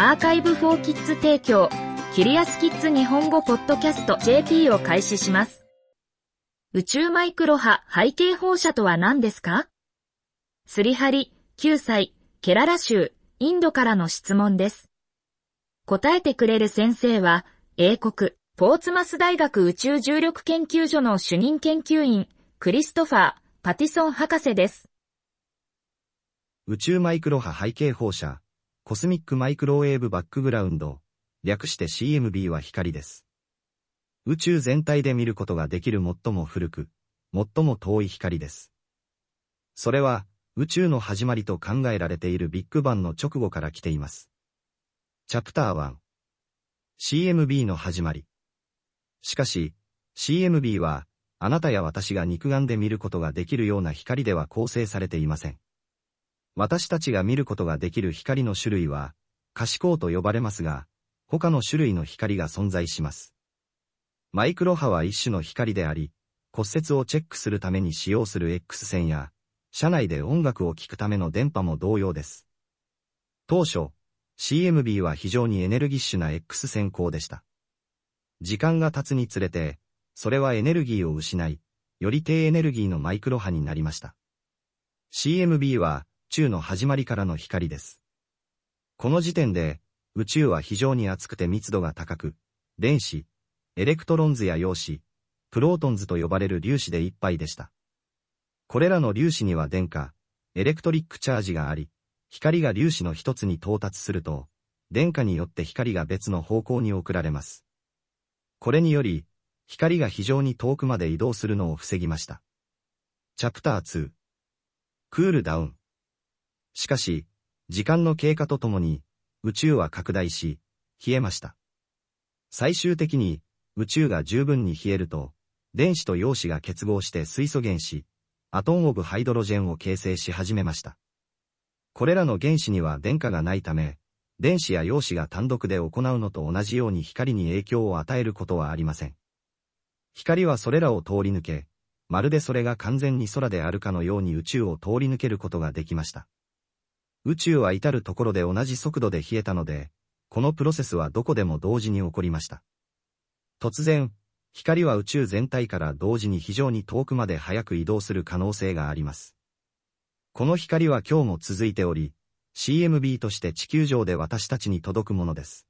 アーカイブフォーキッズ提供、キリアスキッズ日本語ポッドキャスト JP を開始します。宇宙マイクロ波背景放射とは何ですか？スリハリ、9歳、ケララ州、インドからの質問です。答えてくれる先生は、英国、ポーツマス大学宇宙重力研究所の主任研究員、クリストファー、パティソン博士です。宇宙マイクロ波背景放射、コスミックマイクロウェーブバックグラウンド、略して CMB は光です。宇宙全体で見ることができる最も古く、最も遠い光です。それは、宇宙の始まりと考えられているビッグバンの直後から来ています。チャプター1 CMB の始まり。しかし、CMB は、あなたや私が肉眼で見ることができるような光では構成されていません。私たちが見ることができる光の種類は、可視光と呼ばれますが、他の種類の光が存在します。マイクロ波は一種の光であり、骨折をチェックするために使用する X 線や、車内で音楽を聴くための電波も同様です。当初、CMB は非常にエネルギッシュな X 線光でした。時間が経つにつれて、それはエネルギーを失い、より低エネルギーのマイクロ波になりました。CMB は、宇宙の始まりからの光です。この時点で、宇宙は非常に熱くて密度が高く、電子、 electrons や陽子、 protons と呼ばれる粒子でいっぱいでした。これらの粒子には電荷、 electric charge があり、光が粒子の一つに到達すると、電荷によって光が別の方向に送られます。これにより、光が非常に遠くまで移動するのを防ぎました。チャプター2クールダウンしかし、時間の経過とともに、宇宙は拡大し、冷えました。最終的に、宇宙が十分に冷えると、電子と陽子が結合して水素原子、アトンオブハイドロジェンを形成し始めました。これらの原子には電荷がないため、電子や陽子が単独で行うのと同じように光に影響を与えることはありません。光はそれらを通り抜け、まるでそれが完全に空であるかのように宇宙を通り抜けることができました。宇宙は至るところで同じ速度で冷えたので、このプロセスはどこでも同時に起こりました。突然、光は宇宙全体から同時に非常に遠くまで速く移動する可能性があります。この光は今日も続いており、CMB として地球上で私たちに届くものです。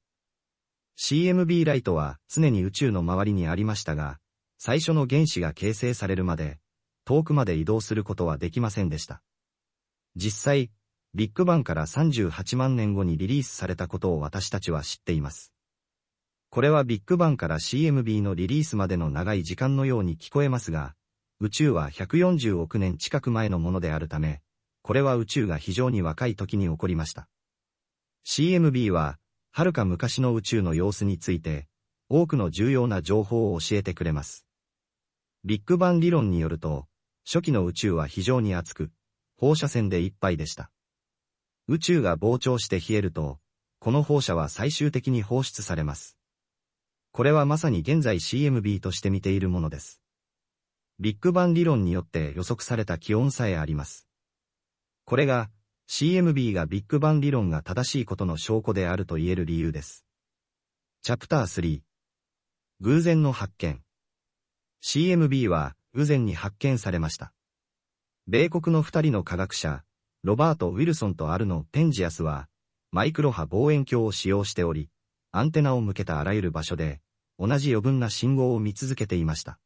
CMB ライトは常に宇宙の周りにありましたが、最初の原子が形成されるまで、遠くまで移動することはできませんでした。実際、ビッグバンから38万年後にリリースされたことを私たちは知っています。これはビッグバンから CMB のリリースまでの長い時間のように聞こえますが、宇宙は140億年近く前のものであるため、これは宇宙が非常に若い時に起こりました。CMB は、はるか昔の宇宙の様子について、多くの重要な情報を教えてくれます。ビッグバン理論によると、初期の宇宙は非常に熱く、放射線でいっぱいでした。宇宙が膨張して冷えると、この放射は最終的に放出されます。これはまさに現在 CMB として見ているものです。ビッグバン理論によって予測された気温さえあります。これが CMB がビッグバン理論が正しいことの証拠であると言える理由です。チャプター3偶然の発見 CMB は偶然に発見されました。米国の二人の科学者、ロバート・ウィルソンとアルノ・ペンジアスは、マイクロ波望遠鏡を使用しており、アンテナを向けたあらゆる場所で、同じ余分な信号を見続けていました。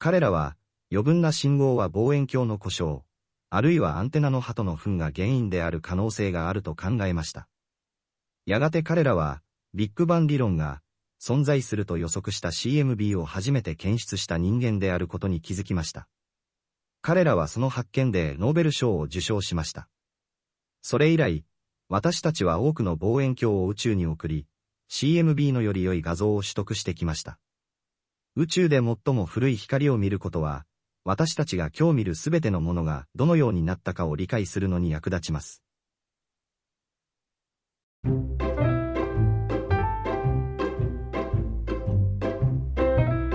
彼らは、余分な信号は望遠鏡の故障、あるいはアンテナの鳩の糞が原因である可能性があると考えました。やがて彼らは、ビッグバン理論が、存在すると予測した CMB を初めて検出した人間であることに気づきました。彼らはその発見でノーベル賞を受賞しました。それ以来、私たちは多くの望遠鏡を宇宙に送り、CMB のより良い画像を取得してきました。宇宙で最も古い光を見ることは、私たちが今日見るすべてのものがどのようになったかを理解するのに役立ちます。